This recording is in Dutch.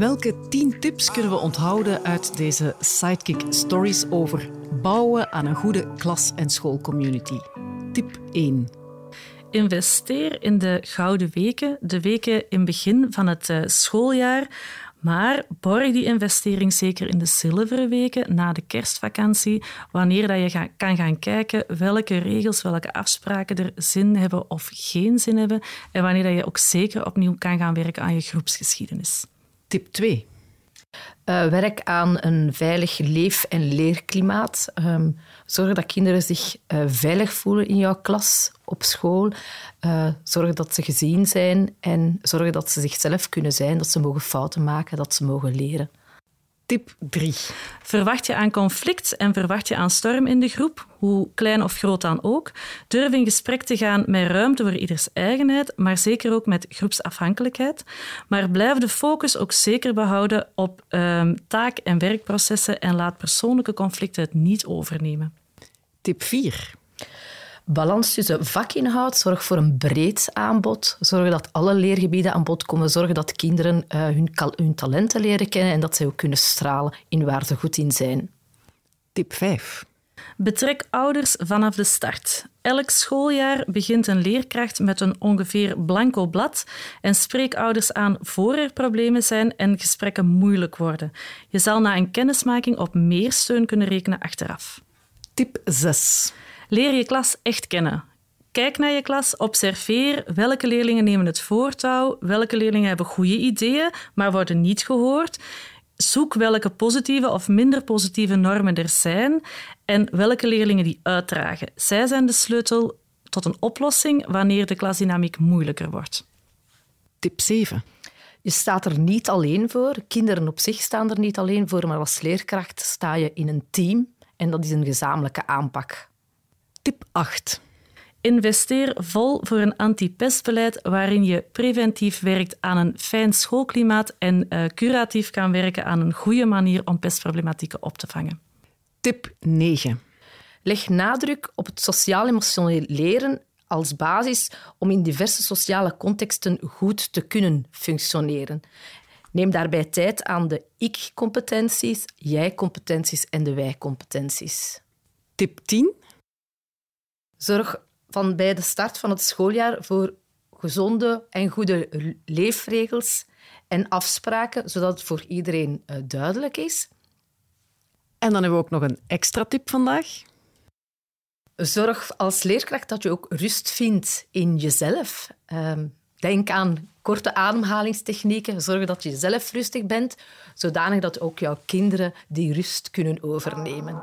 Welke tien tips kunnen we onthouden uit deze Sidekick Stories over bouwen aan een goede klas- en schoolcommunity? Tip 1. Investeer in de gouden weken, de weken in het begin van het eh, schooljaar. Maar borg die investering zeker in de zilveren weken na de kerstvakantie, wanneer dat je kan gaan kijken welke regels, welke afspraken er zin hebben of geen zin hebben. En wanneer dat je ook zeker opnieuw kan gaan werken aan je groepsgeschiedenis. Tip 2. Uh, werk aan een veilig leef- en leerklimaat. Um, zorg dat kinderen zich uh, veilig voelen in jouw klas, op school. Uh, zorg dat ze gezien zijn en zorg dat ze zichzelf kunnen zijn, dat ze mogen fouten maken, dat ze mogen leren. Tip 3. Verwacht je aan conflict en verwacht je aan storm in de groep, hoe klein of groot dan ook? Durf in gesprek te gaan met ruimte voor ieders eigenheid, maar zeker ook met groepsafhankelijkheid. Maar blijf de focus ook zeker behouden op um, taak- en werkprocessen en laat persoonlijke conflicten het niet overnemen. Tip 4. Balans tussen vakinhoud, zorg voor een breed aanbod, zorg dat alle leergebieden aan bod komen, zorg dat kinderen uh, hun, hun talenten leren kennen en dat zij ook kunnen stralen in waar ze goed in zijn. Tip 5. Betrek ouders vanaf de start. Elk schooljaar begint een leerkracht met een ongeveer blanco blad en spreek ouders aan voor er problemen zijn en gesprekken moeilijk worden. Je zal na een kennismaking op meer steun kunnen rekenen achteraf. Tip 6. Leer je klas echt kennen. Kijk naar je klas, observeer welke leerlingen nemen het voortouw, welke leerlingen hebben goede ideeën, maar worden niet gehoord. Zoek welke positieve of minder positieve normen er zijn en welke leerlingen die uitdragen. Zij zijn de sleutel tot een oplossing wanneer de klasdynamiek moeilijker wordt. Tip 7. Je staat er niet alleen voor. Kinderen op zich staan er niet alleen voor, maar als leerkracht sta je in een team en dat is een gezamenlijke aanpak. Tip 8. Investeer vol voor een antipestbeleid waarin je preventief werkt aan een fijn schoolklimaat en uh, curatief kan werken aan een goede manier om pestproblematieken op te vangen. Tip 9. Leg nadruk op het sociaal-emotioneel leren als basis om in diverse sociale contexten goed te kunnen functioneren. Neem daarbij tijd aan de ik-competenties, jij-competenties en de wij-competenties. Tip 10. Zorg van bij de start van het schooljaar voor gezonde en goede leefregels en afspraken, zodat het voor iedereen uh, duidelijk is. En dan hebben we ook nog een extra tip vandaag. Zorg als leerkracht dat je ook rust vindt in jezelf. Uh, denk aan korte ademhalingstechnieken. Zorg dat je zelf rustig bent, zodanig dat ook jouw kinderen die rust kunnen overnemen.